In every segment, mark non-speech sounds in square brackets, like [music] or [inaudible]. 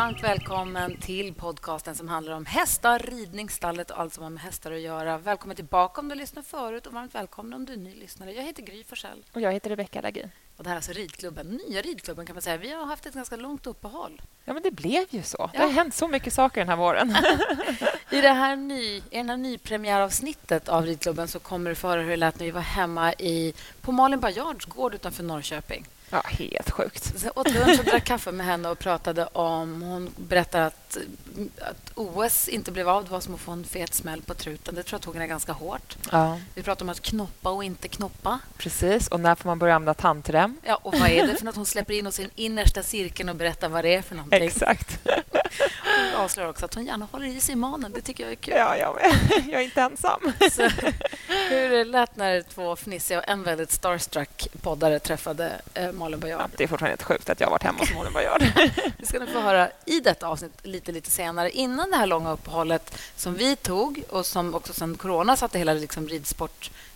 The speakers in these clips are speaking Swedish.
varmt välkommen till podcasten som handlar om hästar, ridning, stallet och allt som har med hästar att göra. Välkommen tillbaka om du lyssnat förut och varmt välkommen om du är ny lyssnare. Jag heter Gry Forssell. Och jag heter Rebecka Lagin. Och det här är alltså ridklubben, nya ridklubben kan man säga. Vi har haft ett ganska långt uppehåll. Ja, men det blev ju så. Ja. Det har hänt så mycket saker den här våren. [laughs] I det här, ny, i den här nypremiäravsnittet av ridklubben så kommer du få höra hur det lät när vi var hemma i, på Malin Baryards gård utanför Norrköping. Ja, helt sjukt. Så jag åt lunch och drack kaffe med henne och pratade om... Hon berättade att, att OS inte blev av. Det var som att få en fet smäll på truten. Det tror jag tog henne ganska hårt. Ja, Vi pratade om att knoppa och inte knoppa. precis. Och när får man börja använda tandrem? Ja, och vad är det för något hon släpper in oss i den innersta cirkeln och berättar vad det är för någonting? Exakt. Hon avslöjar också att hon gärna håller i sig manen. Det tycker jag är kul. Ja, jag med. Jag är inte ensam. Så, hur det lät när två fnissiga och en väldigt starstruck poddare träffade eh, Malin Baryard. Ja, det är fortfarande helt sjukt att jag har varit hemma hos Malin Baryard. Det [laughs] ska ni få höra i detta avsnitt lite, lite senare. Innan det här långa uppehållet som vi tog och som också sen corona satte hela liksom,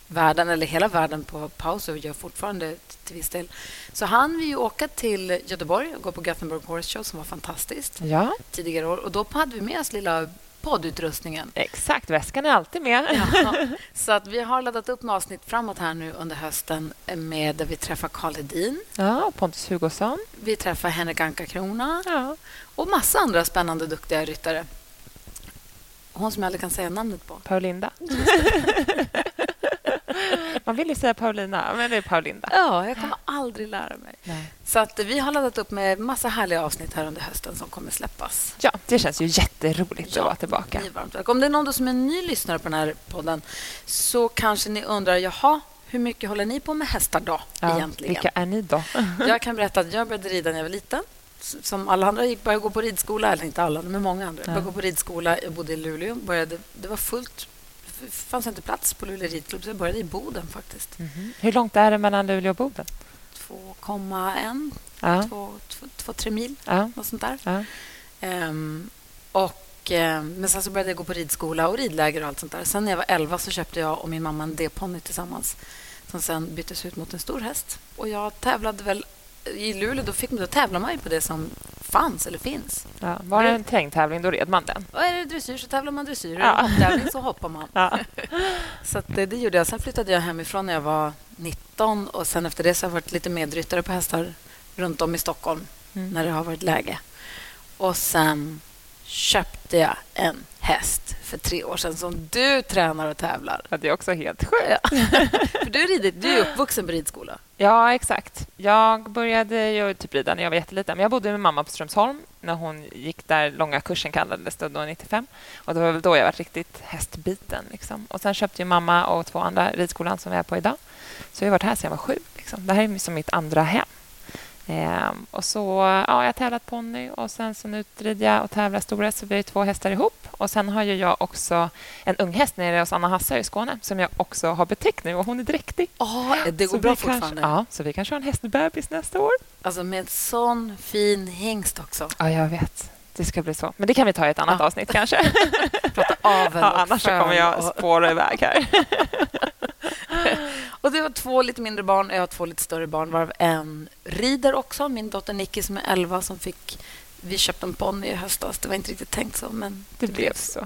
ridsportvärlden, eller hela världen på paus och gör fortfarande till viss del, så hann vi ju åka till Göteborg och gå på Gothenburg Horse Show som var fantastiskt Ja, tidigare år. Och då hade vi med oss lilla poddutrustningen. exakt. Väskan är alltid med. Ja, [laughs] så att vi har laddat upp med avsnitt framåt här nu under hösten med där vi träffar Karl Hedin, Ja, Pontus Hugosson. vi träffar Henrik Anka-Krona Ja. och massa andra spännande, duktiga ryttare. Hon som jag aldrig kan säga namnet på. Paulinda. [laughs] Man vill ju säga Paulina, men det är Paulinda. Ja, jag kommer aldrig lära mig. Nej. Så att vi har laddat upp med massa härliga avsnitt här under hösten som kommer släppas. Ja, det känns ju jätteroligt Ja, att vara tillbaka. Ni är varmt välkomna. Om det är någon då som är ny lyssnare på den här podden så kanske ni undrar, jaha, hur mycket håller ni på med hästar då Ja, egentligen? vilka är ni då? [laughs] Jag kan berätta att jag började rida när jag var liten. Som alla andra gick började gå på ridskola, eller inte alla, men många andra. Jag började Ja. gå på ridskola, jag bodde i Luleå. Började, det var fullt, det fanns inte plats på Luleå ridklubb, så jag började i Boden faktiskt. Mhm. Hur långt är det mellan Luleå och Boden? 2,1, Ja, 2-3 mil, ja, något sånt där. ja. Ehm, och, ehm, men sen så började jag gå på ridskola och ridläger och allt sånt där. Sen när jag var 11 så köpte jag och min mamma en D-ponny tillsammans som sen byttes ut mot en stor häst. Och jag tävlade väl i Luleå, då, fick, då tävlar man ju på det som fanns eller finns. ja. Var det en terrängtävling, då red man den. Och är det dressyr så tävlar man dressyr. Ja. Är det hopptävling så hoppar man. Ja. [laughs] Så det, det gjorde jag. Sen flyttade jag hemifrån när jag var 19 och sen efter det så har jag varit lite medryttare på hästar runt om i Stockholm Mm. när det har varit läge. Och sen köpte jag en häst för tre år sedan som du tränar och tävlar. Ja, det är också helt sjukt. Ja. [laughs] för du är, ridit, du är uppvuxen på ridskola. Ja, exakt. Jag började ju typ rida när jag var jätteliten. Men jag bodde med mamma på Strömsholm när hon gick där långa kursen kallades det då 95. Och det var väl då jag var riktigt hästbiten. Liksom. Och sen köpte ju mamma och två andra ridskolan som vi är på idag. Så jag har varit här sedan jag var sju. Liksom. Det här är som mitt andra hem. Ehm, och så ja, jag har tävlat ponny och sen så nu rider jag och tävlar storhäst så vi är två hästar ihop. Och sen har ju jag också en ung häst nere hos Anna Hassar i Skåne som jag också har betäckt nu och hon är dräktig. Ja, det Så går bra vi kanske- fortfarande. Ja, så vi kanske har en hästbebis nästa år. Alltså med en sån fin hingst också. Ja, jag vet. Det ska bli så. Men det kan vi ta i ett annat Ja. avsnitt kanske. [laughs] Prata avel Ja, annars så kommer jag spåra iväg här. [laughs] Och du har två lite mindre barn och jag har två lite större barn varav en rider också. Min dotter Nicky som är 11 som fick... Vi köpte en ponny i höstas. Det var inte riktigt tänkt så, men Det blev så.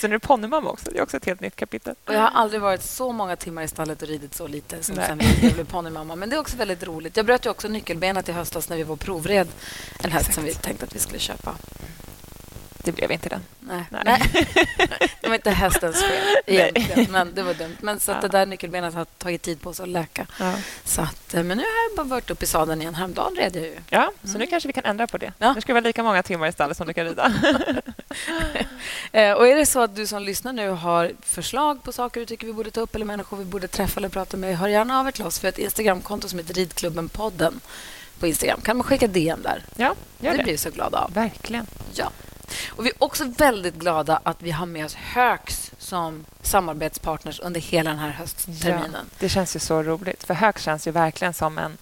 så [laughs] nu är du ponnymamma också. Det är också ett helt nytt kapitel. Och jag har aldrig varit så många timmar i stallet och ridit så lite som Nej. sen jag blev ponnymamma. Men det är också väldigt roligt. Jag bröt ju också nyckelbenet i höstas när vi var provred en häst Exakt. som vi tänkte att vi skulle köpa. Det blev inte den. Nej. Nej. [laughs] Det var inte hästens fel egentligen, men det var dumt. Men så att Ja. det där nyckelbenet har tagit tid på sig att läka. Ja, Så att, eh, men nu har jag bara varit upp i sadeln igen. Häromdagen red jag ju. ja så nu kanske vi kan ändra på det. Ja. Nu ska det vara lika många timmar i stallet som du kan rida. [laughs] Eh, och är det så att du som lyssnar nu har förslag på saker du tycker vi borde ta upp eller människor vi borde träffa eller prata med, hör gärna av er till oss. för ett Instagramkonto som heter Ridklubben-podden på Instagram. Kan man skicka DM där? Ja, gör det det. blir vi så glada av. Verkligen. Ja. Och vi är också väldigt glada att vi har med oss Högs som samarbetspartners under hela den här höstterminen. Det känns ju så roligt. För Hög känns ju verkligen som en...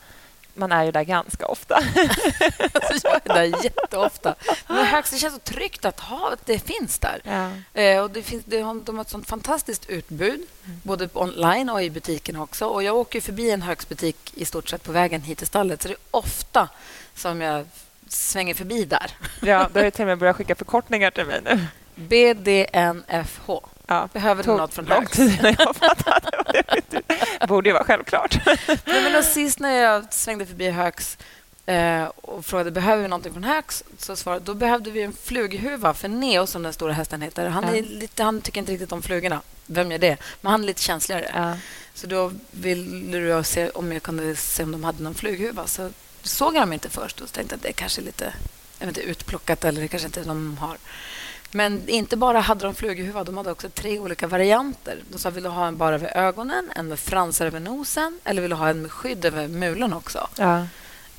Man är ju där ganska ofta. Alltså, [laughs] jag är där jätteofta. Men Högs, det känns så tryggt att, ha, att det finns där. Ja. Eh, och det finns, det har, de har ett sånt fantastiskt utbud, både på online och i butiken också. Och jag åker förbi en Högsbutik i stort sett på vägen hit till stallet, så det är ofta som jag svänger förbi där. [laughs] Ja, du har till och med börjat skicka förkortningar till mig nu. BDNFH. Ja, Behöver du något från Högs? tid innan jag fattade. Det borde ju vara självklart. Nej, men då sist när jag svängde förbi Högs eh, och frågade behöver vi någonting från Högs så svarade då behövde vi en flughuva för Neo, som den stora hästen heter. Han, är lite, han tycker inte riktigt om flugorna. Vem gör det? Men han är lite känsligare. Ja. Så då ville jag se om jag kunde se om de hade någon flughuva. Så såg jag dem inte först och tänkte att det är kanske lite jag vet inte, utplockat eller det kanske inte de har. Men inte bara hade de flughuva, de hade också tre olika varianter. De sa vill du ha en bara över ögonen, en med fransar över nosen eller vill du ha en med skydd över mulen också. Ja.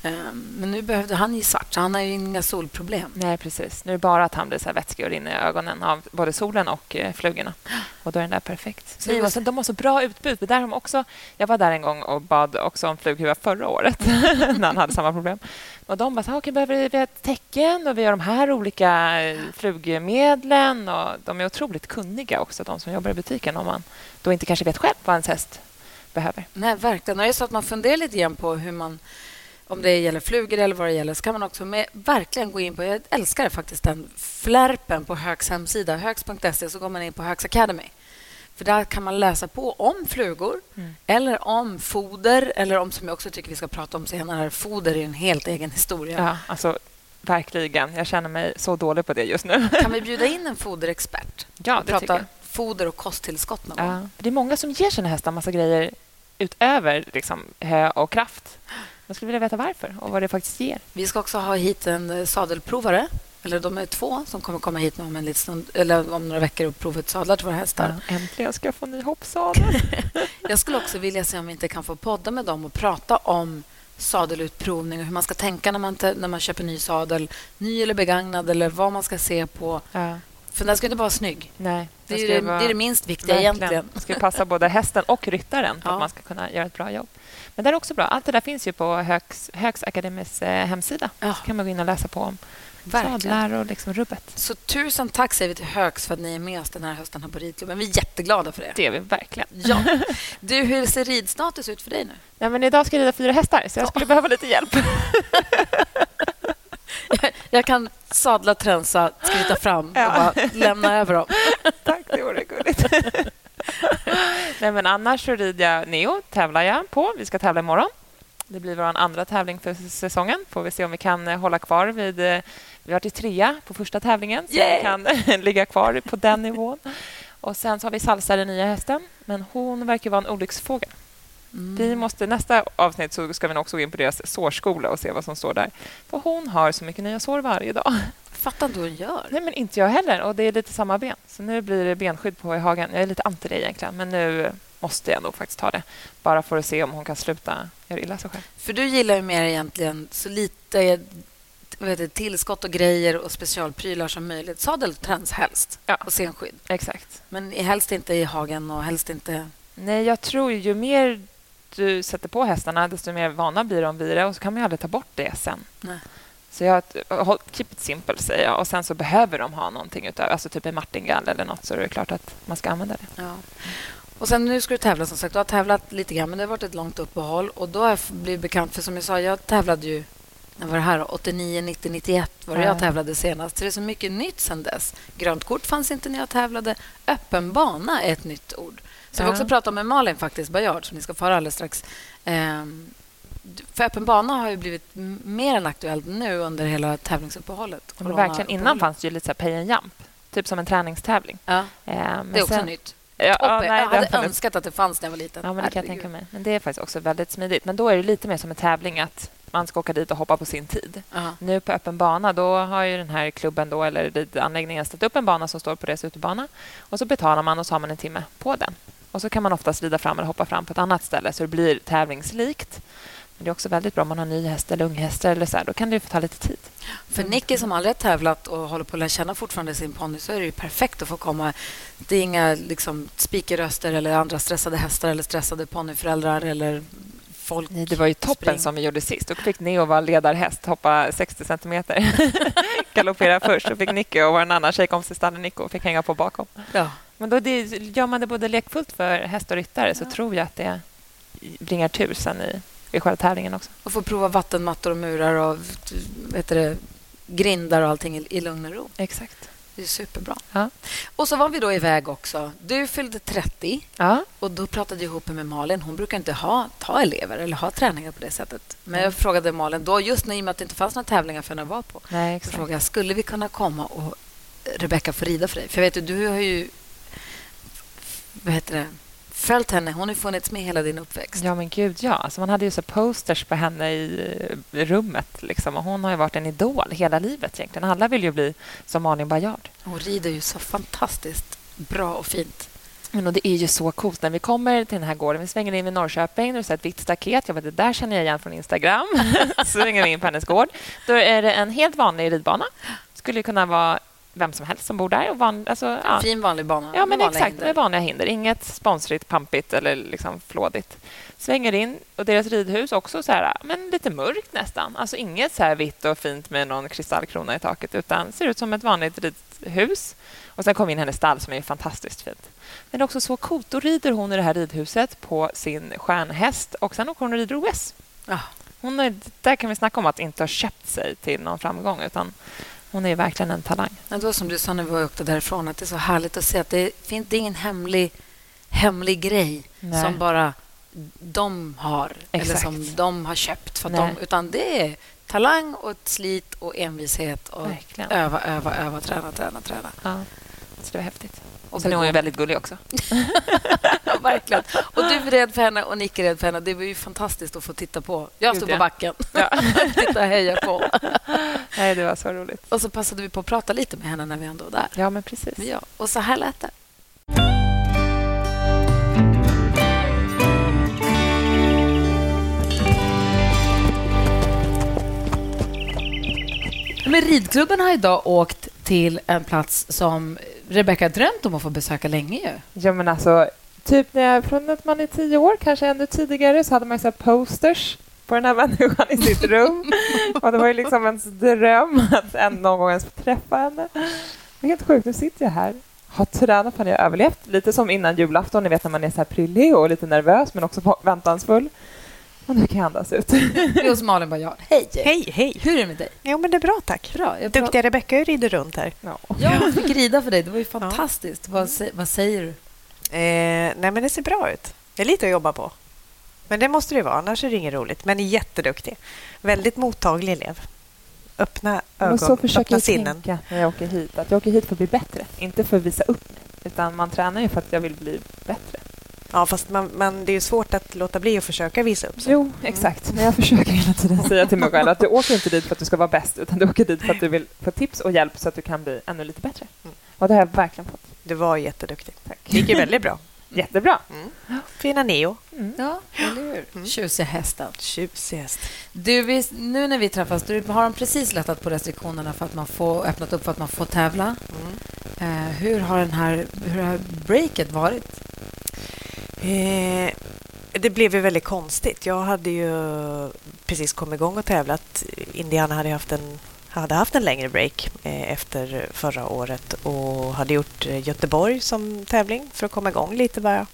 Ehm, Men nu behövde han i svart, så han har ju inga solproblem. Nej, precis. Nu är det bara att han blir så här vätskig och rinner i ögonen av både solen och eh, flugorna. Och då är den där perfekt. Så och sen, de har så bra utbud. Där har också, jag var där en gång och bad också om flughuva förra året [laughs] när han hade samma problem. Och de bara, så här, okej, behöver vi- ett tecken och vi har de här olika eh, flugmedlen. Och de är otroligt kunniga också, de som jobbar i butiken, om man då inte kanske vet själv vad ens häst behöver. Nej, verkligen. Och det är så att man funderar lite grann på hur man om det gäller flugor eller vad det gäller så kan man också med, verkligen gå in på... Jag älskar faktiskt den flärpen på Högs hemsida, högs.se, så går man in på Högs Academy. För där kan man läsa på om flugor Mm. eller om foder eller om, som jag också tycker vi ska prata om senare, foder är en helt egen historia. Ja, alltså verkligen. Jag känner mig så dålig på det just nu. [laughs] Kan vi [laughs] bjuda in en foderexpert? Ja, det prata foder och kosttillskott någon? Ja. Det är många som ger sina hästar massa grejer utöver liksom, hö och kraft. Man skulle vilja veta varför och vad det faktiskt ger. Vi ska också ha hit en eh, sadelprovare. Eller de är två som kommer komma hit om, en liten stund, eller om några veckor och prova ut sadlar till våra hästar. Äntligen ska jag få ny hoppsadel. [laughs] Jag skulle också vilja se om vi inte kan få podda med dem och prata om sadelutprovning och hur man ska tänka när man, när man köper ny sadel. Ny eller begagnad eller vad man ska se på. ja. För den ska inte bara vara snygg. Nej, Det är, det, vara- det är det minst viktiga verkligen. egentligen. Det ska passa både hästen och ryttaren för Ja. att man ska kunna göra ett bra jobb. Men det är också bra. Allt det där finns ju på Högs, Högs Akademis eh, hemsida. Ja, Så kan man gå in och läsa på om verkligen. sadlar och liksom rubbet. Så tusen tack säger vi till Högs för att ni är med oss den här hösten här på ridklubben. Vi är jätteglada för det. Det är vi verkligen. Ja. [laughs] Du, hur ser ridstatus ut för dig nu? Nej, men idag ska jag rida fyra hästar, så jag skulle behöva lite hjälp. [laughs] Jag kan sadla, tränsa, skritta fram och Ja. bara lämna över dem. [laughs] Tack, det vore gulligt. [laughs] Nej, men annars så rider jag Neo, tävlar jag på. Vi ska tävla imorgon. Det blir vår andra tävling för säsongen. Får vi se om vi kan eh, hålla kvar vid... eh, Vi har varit i trea på första tävlingen, så Yay! vi kan [laughs] ligga kvar på den nivån. Och Sen så har vi Salsa, den nya hästen. Men hon verkar vara en olycksfågel. Mm. Vi måste, nästa avsnitt så ska vi också gå in på deras sårskola och se vad som står där. För hon har så mycket nya sår varje dag. Jag fattar inte hur hon gör. Nej, men inte jag heller. Och det är lite samma ben. Så nu blir det benskydd på i hagen. Jag är lite anti det egentligen, men nu måste jag nog faktiskt ta det. Bara för att se om hon kan sluta göra illa sig själv. För du gillar ju mer egentligen så lite heter, det, tillskott och grejer och specialprylar som möjligt. Sadelträns helst Ja. och scenskydd. Exakt. Men helst inte i hagen och helst inte... Nej, jag tror ju mer du sätter på hästarna, desto mer vana blir de vid det. Och så kan man ju aldrig ta bort det sen. Nej. Så jag keep it simple, säger jag. Och sen så behöver de ha någonting utöver, alltså typ en martingall eller något, så är det klart att man ska använda det. Ja. Och sen nu ska du tävla som sagt. Du har tävlat lite grann men det har varit ett långt uppehåll och då har jag blivit bekant för som jag sa, jag tävlade ju när var det här? 89, 90, 91 var det Ja. jag tävlade senast. Så det är så mycket nytt sen dess. Grönt kort fanns inte när jag tävlade. Öppen bana är ett nytt ord. Så vi Ja. också prata med Malin faktiskt, Bajard, som ni ska få höra alldeles strax. Ehm, för öppen bana har ju blivit mer än aktuellt nu under hela tävlingsuppehållet. Men verkligen, innan fanns det ju lite så pay and jump, typ som en träningstävling. Ja, Eh, men det är också sen- nytt. Ja, ja, nej, jag hade önskat att det fanns när jag var liten. Ja, men det kan jag tänka mig. Men det är faktiskt också väldigt smidigt. Men då är det lite mer som en tävling att man ska åka dit och hoppa på sin tid. Ja. Nu på öppen bana, då har ju den här klubben då, eller ridanläggningen ställt upp en bana som står på deras utebana. Och så betalar man och så har man en timme på den. Och så kan man oftast rida fram eller hoppa fram på ett annat ställe så det blir tävlingslikt. Men det är också väldigt bra om man har ny häst eller unghästar eller så här. Då kan det få ta lite tid. För Nicky som aldrig har tävlat och håller på att lära känna fortfarande sin ponny så är det perfekt att få komma. Det är inga liksom, spikerröster eller andra stressade hästar eller stressade ponnyföräldrar eller folk. Nej, det var ju toppen Spring. som vi gjorde sist. Då fick Neo vara ledarhäst, hoppa 60 centimeter. [laughs] Galoppera först. Så fick Nicky och vår annan tjejkompis i stallet, Nico, fick hänga på bakom. Ja. Men då det, gör man det både lekfullt för häst och ryttare så Ja. tror jag att det bringar tur sen i vid själva tävlingen också. Och få prova vattenmattor och murar och vet det, grindar och allting i, i lugn och ro. Exakt. Det är superbra. Ja. Och så var vi då iväg också. Du fyllde 30 Ja. och då pratade jag ihop med Malin. Hon brukar inte ha, ta elever eller ha träningar på det sättet. Men jag frågade Malin då, just när, i och med att det inte fanns några tävlingar för henne att vara på, Nej, så frågade jag, skulle vi kunna komma och Rebecka få rida för dig? För jag vet du har ju vad heter det, följt henne. Hon har funnits med hela din uppväxt. Ja, men gud, ja. Alltså, man hade ju så posters på henne i eh, rummet. Liksom. Och hon har ju varit en idol hela livet. egentligen. Alla vill ju bli som Malin Baryard. Hon rider ju så fantastiskt bra och fint. Men och det är ju så coolt när vi kommer till den här gården. Vi svänger in vid Norrköping. Där är ett vitt staket. Jag vet, det där känner jag igen från Instagram. [laughs] svänger vi in på hennes gård. Då är det en helt vanlig ridbana. skulle kunna vara vem som helst som bor där. Och van, alltså, ja. Fin vanlig bana. Ja, men exakt. hinder. Med vanliga hinder. Inget sponsrigt, pampigt eller liksom flådigt. Svänger in. Och deras ridhus också så här, men lite mörkt nästan. Alltså inget så här vitt och fint med någon kristallkrona i taket utan ser ut som ett vanligt ridhus. Och sen kom in hennes stall som är fantastiskt fint. Men det är också så coolt. Då rider hon i det här ridhuset på sin stjärnhäst och sen åker hon och rider OS. Ja. Hon är, där kan vi snacka om att inte ha köpt sig till någon framgång utan hon är verkligen en talang. Ja, det var som du sa när vi åkte därifrån, att det är så härligt att se att det finns det är ingen hemlig, hemlig grej Nej. som bara de har eller Exakt. som de har köpt. För de, utan det är talang och ett slit och envishet och Verkligen. öva, öva, öva, träna, träna, träna. Ja. Så det var häftigt. Och sen är hon ju väldigt gullig också. [laughs] Verkligen. Och du är rädd för henne och Nick är rädd för henne. Det var ju fantastiskt att få titta på. Jag stod på backen. Ja. [laughs] titta och heja på. [laughs] Nej, det var så roligt. Och så passade vi på att prata lite med henne när vi ändå var där. Ja, men precis. Men ja, och så här lät det. Men ridklubben har idag åkt till en plats som Rebecka drömt om att få besöka länge. Ju. Ja, men alltså, typ när jag, från att man är tio år, kanske ännu tidigare, så hade man så här posters på den här [laughs] människan i sitt rum. och det var ju liksom ens dröm att en, någon gång ens få träffa henne. Det är helt sjukt. Nu sitter jag här, har tränat på henne, jag har överlevt. Lite som innan julafton, ni vet när man är så här prillig och lite nervös men också förväntansfull. Och nu kan jag andas ut. Det är hos Malin Baryard. Hej! Hej, hej. Hur är det med dig? Jo, men det är bra, tack. Bra. Jag Duktiga Rebecka rider runt här. Ja. Jag fick rida för dig. Det var ju fantastiskt. Vad, sä- vad säger du? Eh, nej, men det ser bra ut. Det är lite att jobba på. Men det måste det vara, annars är det inget roligt. Men jätteduktig. Väldigt mottaglig elev. Öppna ögon, så försöker öppna jag sinnen. tänka när jag åker hit. Att jag åker hit för att bli bättre, inte för att visa upp mig. Utan man tränar ju för att jag vill bli bättre. Ja, fast man, man, det är svårt att låta bli att försöka visa upp sig. Jo, exakt. Men jag försöker hela tiden säga till mig själv att du åker inte dit för att du ska vara bäst, utan du åker dit för att du vill få tips och hjälp så att du kan bli ännu lite bättre. Mm. Och det har jag verkligen fått. Du var jätteduktig. Tack. Det gick ju väldigt bra. [laughs] Jättebra. Mm. Fina Neo. Mm. Ja, eller hur? Mm. Tjusiga hästen. Tjusig häst. Du, vi, nu när vi träffas, du, har de precis lättat på restriktionerna för att man får öppnat upp för att man får tävla. Mm. Eh, hur har den här, hur har breaket varit? Eh, det blev ju väldigt konstigt. Jag hade ju precis kommit igång och tävlat. Indiana hade haft en, hade haft en längre break eh, efter förra året och hade gjort eh, Göteborg som tävling för att komma igång lite bara.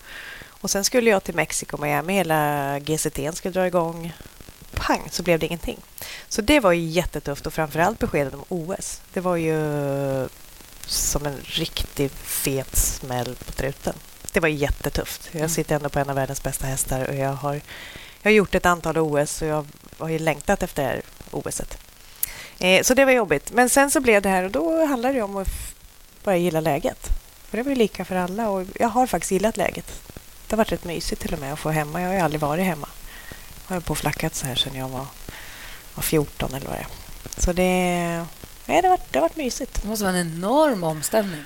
Och sen skulle jag till Mexiko, Miami. Hela GCT skulle dra igång. Pang, så blev det ingenting. Så det var ju jättetufft och framförallt beskedet om OS. Det var ju som en riktig fet smäll på truten. Det var jättetufft. Jag sitter ändå på en av världens bästa hästar och jag har, jag har gjort ett antal OS och jag har ju längtat efter det här OSet. Eh, så det var jobbigt. Men sen så blev det här och då handlar det om att bara gilla läget. För det var ju lika för alla och jag har faktiskt gillat läget. Det har varit rätt mysigt till och med att få hemma. Jag har ju aldrig varit hemma. Jag har på flackat så här sedan jag var, var 14 eller vad det är. Så det, nej, det, har varit, det har varit mysigt. Det måste vara en enorm omställning.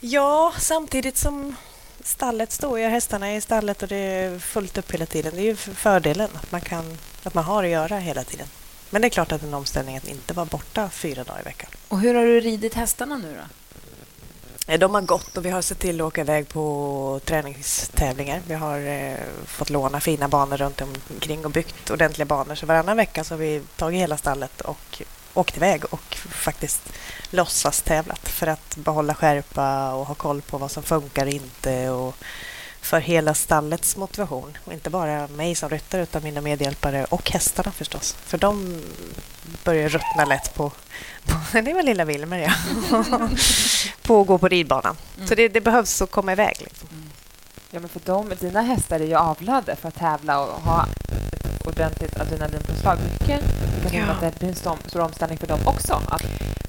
Ja, samtidigt som stallet står ju, hästarna är i stallet och det är fullt upp hela tiden. Det är ju fördelen att man, kan, att man har att göra hela tiden. Men det är klart att en omställning att inte vara borta fyra dagar i veckan. Och hur har du ridit hästarna nu då? Eh, De har gått och vi har sett till att åka iväg på träningstävlingar. Vi har eh, fått låna fina banor runt omkring och byggt ordentliga banor. Så varannan vecka så har vi tagit hela stallet och åkt iväg och faktiskt låtsas tävlat för att behålla skärpa och ha koll på vad som funkar och inte och för hela stallets motivation. Och inte bara mig som ryttare utan mina medhjälpare och hästarna förstås. För de börjar ruttna lätt på... på [laughs] det var lilla Wilmer, ja. [laughs] på att gå på ridbanan. Mm. Så det, det, behövs att komma iväg. Liksom. Mm. Ja, men för de, dina hästar är ju avlade för att tävla och ha ett ordentligt adrenalinpåslag. Mycket ja. att det blir en stor omställning för dem också.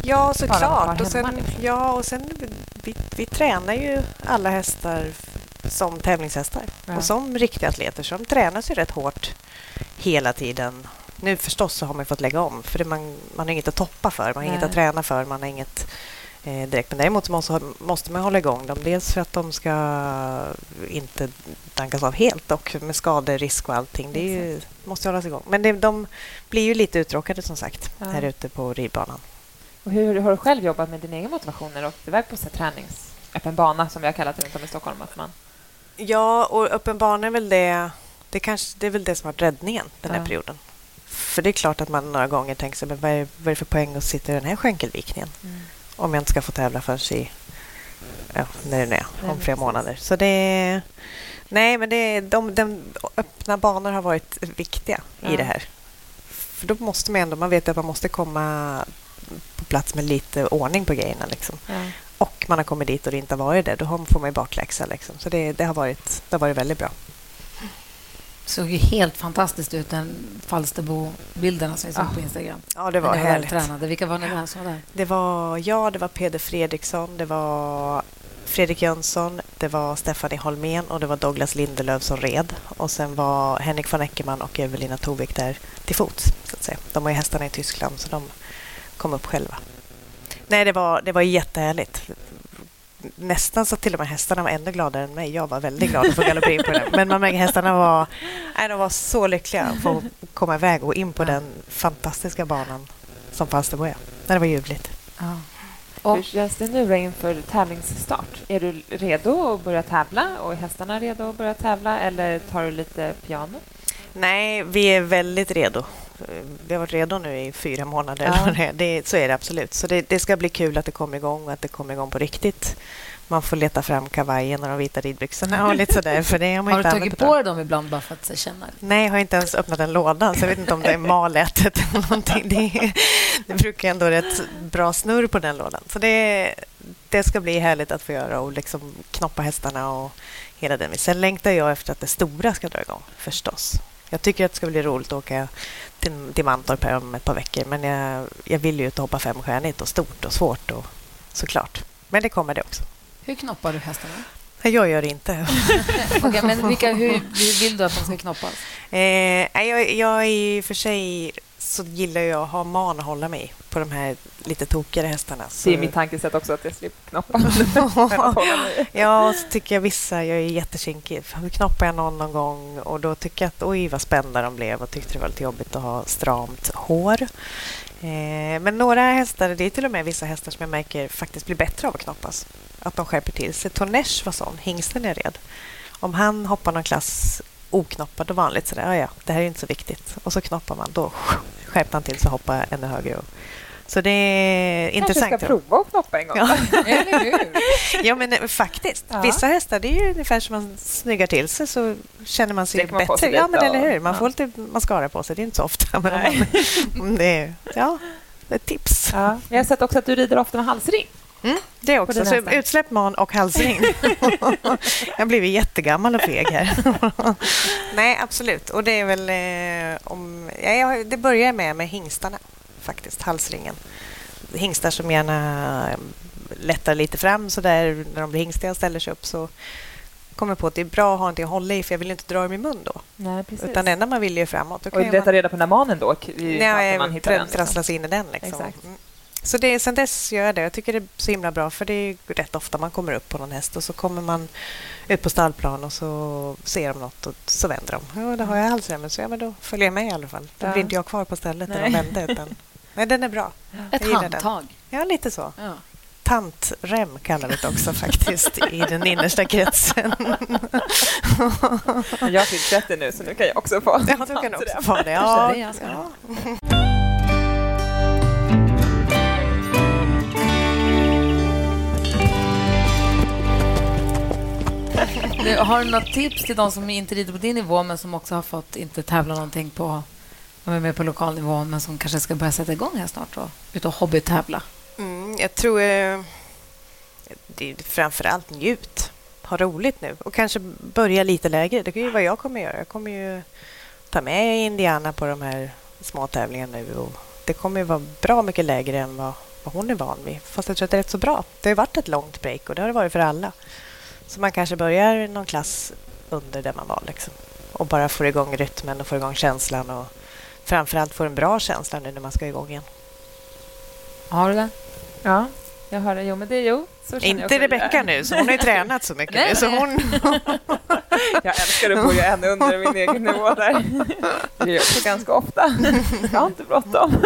Ja, såklart. Och sen, liksom. ja, och sen vi, vi tränar ju alla hästar som tävlingshästar ja. och som riktiga atleter. Så de tränas ju rätt hårt hela tiden. Nu förstås så har man fått lägga om för man, man har inget att toppa för, man har Nej. inget att träna för, man har inget eh, direkt. Men däremot måste, måste man hålla igång dem. Dels för att de ska inte dankas av helt och med skaderisk och allting. Det ju, måste hållas igång. Men det, de blir ju lite uttråkade som sagt ja. här ute på ridbanan. Och hur har du själv jobbat med din egen motivation när du åkt iväg på så tränings öppen bana som vi har kallat det runt om i Stockholm? Att man... Ja, och öppen bana är väl det, det, kanske, det är väl det som har varit räddningen den här ja. perioden. För det är klart att man några gånger tänker sig, men vad är, vad är det för poäng att sitta i den här skänkelvikningen? Mm. Om jag inte ska få tävla förrän i, ja, när det är, om flera månader. Så det Nej, men det, de, de öppna banor har varit viktiga ja. i det här. För då måste man ändå, man vet att man måste komma på plats med lite ordning på grejerna. Liksom. Ja. Och man har kommit dit och det inte har varit det, då får man ju bakläxa. Liksom. Så det, det, har varit, det har varit väldigt bra. Såg ju helt fantastiskt ut, den Falsterbo-bilderna som vi såg ja. på Instagram. Ja, det var ni härligt. Tränade. Vilka var ni där som där? Det var jag, det var Peder Fredriksson, det var Fredrik Jönsson, det var Stephanie Holmén och det var Douglas Lindelöf som red. Och sen var Henrik von Eckermann och Evelina Tovik där till fots. Så att säga. De har ju hästarna i Tyskland, så de kom upp själva. Nej, det var, det var jättehärligt. Nästan så till och med hästarna var ännu gladare än mig. Jag var väldigt glad att få galoppera in på den. Men man märker hästarna var, nej, de var så lyckliga att få komma iväg och in på den fantastiska banan som Falsterbo är. Det var ljuvligt. Ja. Hur känns det nu inför tävlingsstart? Är du redo att börja tävla och är hästarna redo att börja tävla eller tar du lite piano? Nej, vi är väldigt redo. Vi har varit redo nu i fyra månader. Ja. [laughs] Det, så är det absolut. Så det, det, ska bli kul att det kommer igång och att det kommer igång på riktigt. Man får leta fram kavajen och de vita ridbyxorna och lite sådär. För det har, man har du tagit på dig dem ibland bara för att känna? Nej, jag har inte ens öppnat en låda så jag vet inte om det är [laughs] malätet eller någonting. Det, det brukar ändå rätt bra snurr på den lådan. Så det, det ska bli härligt att få göra och liksom knoppa hästarna och hela den. Sen längtar jag efter att det stora ska dra igång, förstås. Jag tycker att det ska bli roligt att åka till, till Mantorp här om ett par veckor men jag, jag vill ju inte hoppa femstjärnigt och stort och svårt och såklart. Men det kommer det också. Hur knoppar du hästarna? Jag gör det inte. [laughs] okay, men vilka, hur, hur, vill du att de ska knoppas? Eh, jag, jag i och för sig så gillar jag att ha man att hålla mig på de här lite tokigare hästarna. Så... Det är mitt tankesätt också, att jag slipper knoppa. [laughs] ja, så tycker jag vissa, jag är jättekinkig. Knoppar jag någon någon gång och då tycker jag att oj vad spända de blev och tyckte det var lite jobbigt att ha stramt hår. Eh, men några hästar, det är till och med vissa hästar som jag märker faktiskt blir bättre av att knoppas. Att de skärper till sig. Tornesh var sån, hingsten jag red. Om han hoppar någon klass oknoppad och vanligt sådär, ja, ja, det här är inte så viktigt. Och så knoppar man, då skärpte han till och hoppade ännu högre. Och, så det är Kanske intressant. Kanske ska prova att knoppa en gång. Ja, [laughs] ja men eh, faktiskt. Ja. Vissa hästar, det är ju ungefär som man snyggar till sig så känner man sig man bättre. Sig ja, men eller hur. Man ja. får lite mascara på sig. Det är inte så ofta. Men man, det, är, ja, ett tips. Ja. Jag har sett också att du rider ofta med halsring. Mm, det också. Så utsläpp man och halsring. [laughs] jag blivit jättegammal och feg här. [laughs] Nej, absolut. Och det är väl... Eh, om, ja, det börjar med, med hingstarna, faktiskt. Halsringen. Hingstar som gärna eh, lättar lite fram så där när de blir hingstiga och ställer sig upp så kommer på att det är bra att ha någonting att hålla i för jag vill inte dra dem i mun då. Nej, precis. Utan det enda man vill är framåt. och leta man... reda på när manen då? Nej, man hittar den, trassla sig in i den. Liksom. Exakt. Mm. Så det, sen dess gör jag det. Jag tycker det är så himla bra för det är rätt ofta man kommer upp på någon häst och så kommer man ut på stallplan och så ser de något och så vänder de. Ja, det har jag halsremmen så ja, men då följer jag med i alla fall. Då ja. blir inte jag kvar på stället när de vände. Utan, nej, den är bra. Ett handtag? Den. Ja, lite så. Ja. Tantrem kallar vi det också faktiskt [laughs] i den innersta kretsen. jag fick 30 nu så nu kan jag också få Ja, du kan också få det. Ja, har du något tips till de som inte rider på din nivå men som också har fått inte tävla någonting på de är med på lokal nivå men som kanske ska börja sätta igång här snart och ut och hobbytävla? Mm, jag tror... Eh, det är framför allt njut. Ha roligt nu och kanske börja lite lägre. Det är ju vad jag kommer göra. Jag kommer ju ta med Indiana på de här små tävlingarna nu och det kommer ju vara bra mycket lägre än vad, vad hon är van vid. Fast jag tror att det är rätt så bra. Det har varit ett långt break och det har det varit för alla. Så man kanske börjar någon klass under där man var liksom. och bara får igång rytmen och får igång känslan och framförallt får en bra känsla nu när man ska igång igen. Har du det? Ja, jag har det. Jo, men det är jo. Inte Rebecka nu, så hon har ju tränat så mycket [laughs] Nej, nu. Så nej. hon... [laughs] Jag älskar att börja ännu under min egen nivå där. Det gör jag också ganska ofta. Jag har inte bråttom. [laughs]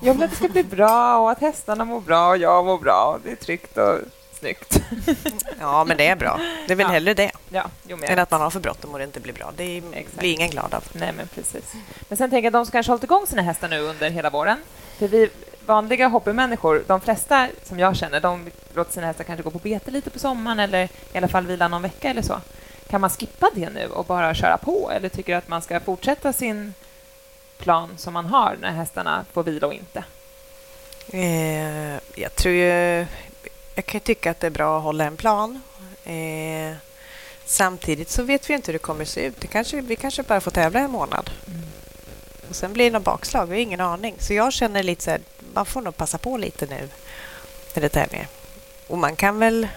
Jag vill att det ska bli bra och att hästarna mår bra och jag mår bra. Det är tryggt och snyggt. [laughs] Ja, men det är bra. Det är väl Ja. hellre det Ja, jo, men än att man har för bråttom och det inte blir bra. Det Exakt. blir ingen glad av. Nej, men precis. Men sen tänker jag de som kanske hållit igång sina hästar nu under hela våren. För vi vanliga hobbymänniskor, de flesta som jag känner, de låter sina hästar kanske gå på bete lite på sommaren eller i alla fall vila någon vecka eller så. Kan man skippa det nu och bara köra på eller tycker du att man ska fortsätta sin plan som man har när hästarna får vila och inte? Eh, jag tror ju... Jag kan tycka att det är bra att hålla en plan. Eh, samtidigt så vet vi inte hur det kommer att se ut. Det kanske, vi kanske bara får tävla en månad. Och sen blir det något bakslag. Vi har ingen aning. Så jag känner lite så här, man får nog passa på lite nu när det är tävlingar. Och man kan väl...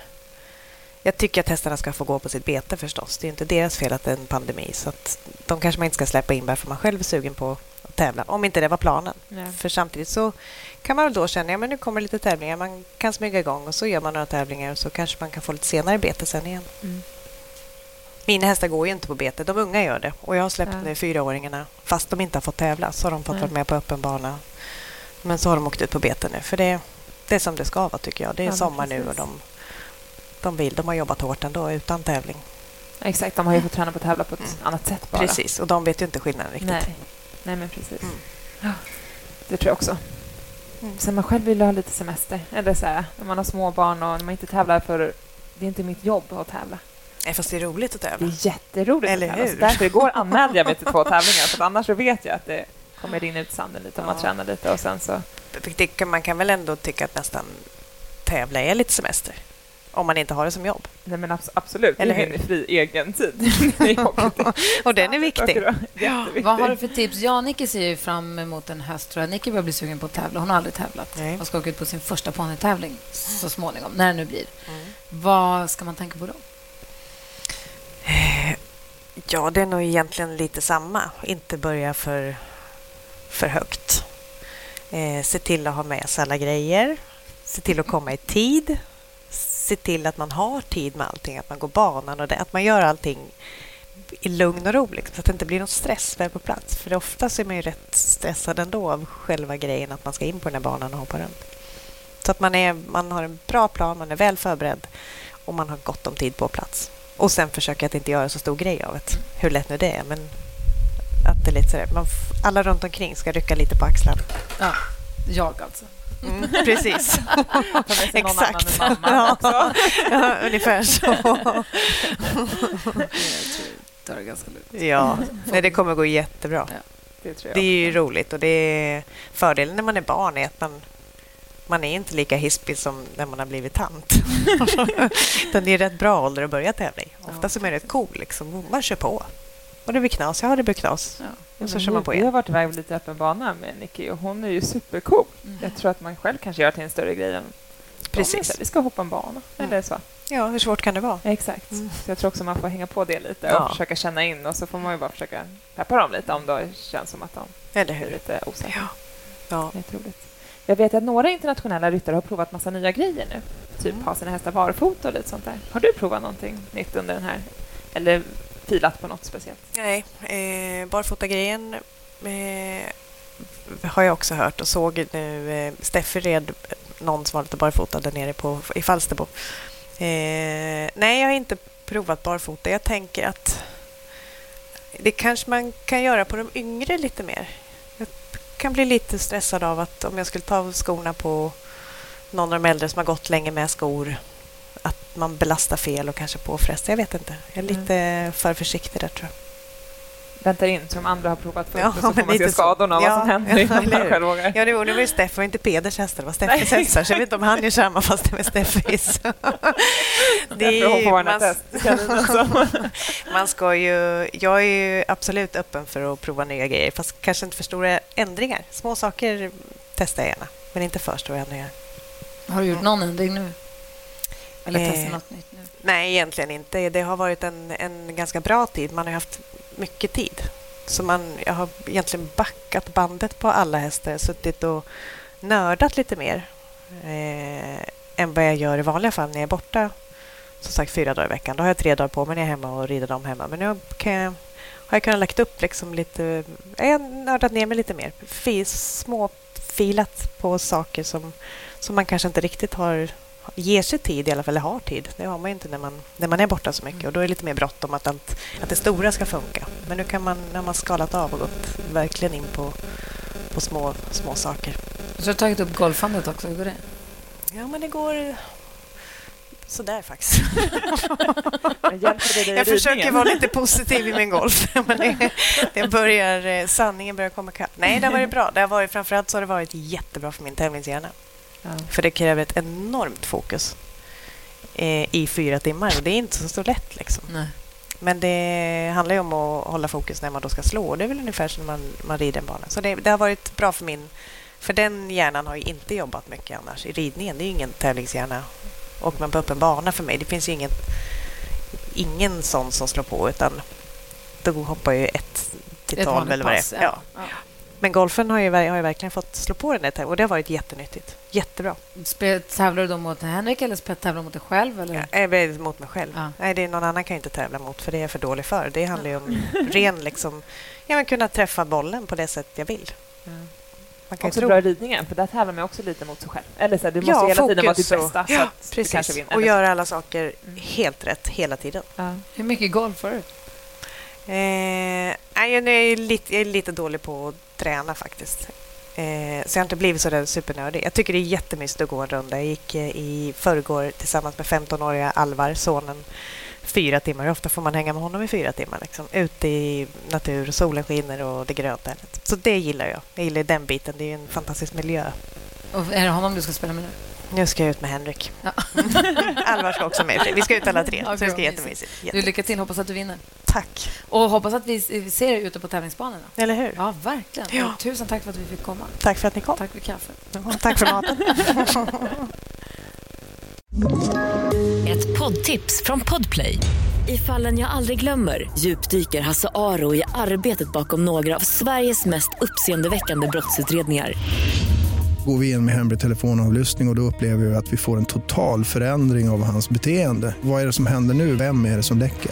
Jag tycker att hästarna ska få gå på sitt bete förstås. Det är inte deras fel att det är en pandemi. Så att de kanske man inte ska släppa in bara för man själv är sugen på tävla. Om inte det var planen. Ja. För samtidigt så kan man väl då känna att ja, men nu kommer lite tävlingar. Man kan smyga igång och så gör man några tävlingar och så kanske man kan få lite senare bete sen igen. Mm. Mina hästar går ju inte på bete. De unga gör det. Och jag har släppt Ja. nu fyraåringarna. Fast de inte har fått tävla så har de fått Nej. vara med på öppen bana. Men så har de åkt ut på bete nu. För det, det är som det ska vara tycker jag. Det är Ja, sommar nu och precis. de, de vill. De har jobbat hårt ändå utan tävling. Exakt, de har ju fått träna på att tävla på ett Mm. annat sätt bara. Precis. Och de vet ju inte skillnaden riktigt. Nej. Nej, men precis. Mm. Ja, det tror jag också. Mm. Sen man själv vill ha lite semester. Eller så här, när man har små barn och när man inte tävlar för... Det är inte mitt jobb att tävla. Nej, fast det är roligt att Det tävla. är jätteroligt Eller att tävla. hur? Så därför igår [laughs] anmälde jag mig till två tävlingar. För annars så vet jag att det kommer rinna ut sanden lite om man Ja. tränar lite. Och sen så... Det Man kan väl ändå tycka att nästan tävla är lite semester. Om man inte har det som jobb. Nej, men abs- absolut. Eller det är hur? min fri egen tid. [laughs] [laughs] Och den är viktig. Jätteviktig. Vad har du för tips? Ja, Nicky ser ju fram emot en höst. Tror jag. Nicky börjar bli sugen på att tävla. Hon har aldrig tävlat. Nej. Hon ska åka ut på sin första ponnytävling så småningom, när det nu blir. Mm. Vad ska man tänka på då? Ja, det är nog egentligen lite samma. Inte börja för, för högt. Eh, se till att ha med sig alla grejer. Se till att komma i tid. Se till att man har tid med allting, att man går banan och det, att man gör allting i lugn och ro, liksom, så att det inte blir någon stress väl på plats. För ofta är man ju rätt stressad ändå av själva grejen att man ska in på den här banan och hoppa runt. Så att man, är, man har en bra plan, man är väl förberedd och man har gott om tid på plats. Och sen försöka att inte göra så stor grej av det, hur lätt nu det är. Men att det är lite sådär, man, alla runt omkring ska rycka lite på axlarna. Ja, jag alltså. Mm, precis. [laughs] Annan Exakt. Ja. [laughs] ja, ungefär så. Det är ganska lugnt. Ja, nej, det kommer gå jättebra. Det tror jag. Det är ju roligt och det är fördelen när man är barn är att man man är inte lika hispig som när man har blivit tant. [laughs] Utan det är rätt bra ålder att börja tävla i. Ofta så är man rätt cool. Liksom. Man kör på. Och det blir knas, ja det blir knas. Ja. Och så kör man på Vi har igen. varit iväg på lite öppen bana med Nicky och hon är ju supercool. Mm. Jag tror att man själv kanske gör till en större grej än Precis. Vi ska hoppa en bana Mm. eller så. Ja, hur svårt kan det vara? Exakt. Mm. Så jag tror också man får hänga på det lite och Ja. försöka känna in och så får man ju bara försöka peppa dem lite om det känns som att de Eller är hur? lite osäkra. Ja. ja. Det är roligt. Jag vet att några internationella ryttare har provat massa nya grejer nu. Typ Mm. ha sina hästar barfota och lite sånt där. Har du provat någonting nytt under den här? Eller filat på något speciellt? Nej, eh, barfotagrejen eh, har jag också hört och såg nu eh, Steffi red någon som var lite barfota där nere på, i Falsterbo. Eh, nej, jag har inte provat barfota. Jag tänker att det kanske man kan göra på de yngre lite mer. Jag kan bli lite stressad av att om jag skulle ta av skorna på någon av de äldre som har gått länge med skor att man belastar fel och kanske påfrestar. Jag vet inte. Jag är Mm. lite för försiktig där tror jag. Väntar in de andra har provat först Ja, och så får man se skadorna och vad Ja, som händer [laughs] ja, innan man själv vågar. Ja, det var, det var ju Steff och inte Peders hästar. Det var Steffes hästar. Så jag vet inte om han gör samma fast det var Steffis. [laughs] Får vara man, som- [laughs] man ska ju... Jag är ju absolut öppen för att prova nya grejer fast kanske inte för stora ändringar. Små saker testar jag gärna, men inte för stora ändringar. Har du gjort någon ändring nu? Eller Eh, testat något nytt nu? Nej, egentligen inte. Det har varit en, en ganska bra tid. Man har haft mycket tid. Så man, jag har egentligen backat bandet på alla hästar. Suttit och nördat lite mer eh, än vad jag gör i vanliga fall när jag är borta. Som sagt, fyra dagar i veckan. Då har jag tre dagar på mig när jag är hemma och rider dem hemma. Men nu kan jag, har jag kunnat lägga upp liksom lite... Jag har nördat ner mig lite mer. Fis, små filat på saker som, som man kanske inte riktigt har ger sig tid i alla fall, eller har tid. Det har man ju inte när man, när man är borta så mycket. Och Då är det lite mer bråttom att, allt, att det stora ska funka. Men nu kan man, när man skalat av och gått verkligen in på, på små, små saker. Så har du tagit upp golfandet också. Hur går det? Ja, men det går sådär faktiskt. [laughs] I Jag försöker vara lite positiv i min golf. [laughs] Men det, det börjar, eh, sanningen börjar komma ikapp. Nej, det har varit bra. Det har varit, framförallt så har det varit jättebra för min tävlingshjärna. Ja. För det kräver ett enormt fokus eh, i fyra timmar. Och det är inte så lätt. Liksom. Men det handlar ju om att hålla fokus när man då ska slå. Det är väl ungefär som när man, man rider en bana. Så det, det har varit bra för min... För den hjärnan har ju inte jobbat mycket annars. I ridningen, det är ju ingen tävlingshjärna. Och man på öppen bana för mig, det finns ju ingen, ingen sån som slår på. Utan då hoppar ju ett till Ett eller vad det är. Ja. Ja. Men golfen har ju, har ju verkligen fått slå på den där. Och det har varit jättenyttigt. Jättebra. Spel- Tävlar du då mot Henrik eller tävlar du mot dig själv? Eller? Ja, jag är mot mig själv. Ja. Nej, det är någon annan kan jag inte tävla mot för det är jag för dålig för. Det handlar ju om [laughs] ren liksom, ja, men kunna träffa bollen på det sätt jag vill. Ja. Man kan Också tro. bra i ridningen, för där tävlar man också lite mot sig själv. Eller så här, du måste Ja, hela tiden vara fokus ditt och- bästa så Ja, att du kanske precis. vinner. Och så. göra alla saker Mm. helt rätt hela tiden. Ja. Hur mycket golf har du? Eh, jag är, lite, jag är lite dålig på att träna faktiskt. Eh, så jag har inte blivit så där supernördig. Jag tycker det är jättemysigt att gå en runda. Jag gick eh, i förrgår tillsammans med 15-åriga Alvar, sonen, fyra timmar. Hur ofta får man hänga med honom i fyra timmar? Liksom. Ute i natur, solen skiner och det är grönt där. Så det gillar jag. Jag gillar den biten. Det är en fantastisk miljö. Och är det honom du ska spela med nu? Nu ska jag ut med Henrik. Ja. [laughs] Alvar ska också med. Vi ska ut alla tre. Ja, så det ska bra, jättemysigt. Du, lycka till. Hoppas att du vinner. Tack. Och hoppas att vi ser dig ute på tävlingsbanorna. Eller hur? Ja, verkligen. Ja. Tusen tack för att vi fick komma. Tack för att ni kom. Tack för kaffe. Tack för maten. [laughs] Ett poddtips från Podplay. I fallen jag aldrig glömmer djupdyker Hasse Aro i arbetet bakom några av Sveriges mest uppseendeväckande brottsutredningar. Går vi in med hemlig telefonavlyssning och, och då upplever vi att vi får en total förändring av hans beteende. Vad är det som händer nu? Vem är det som läcker?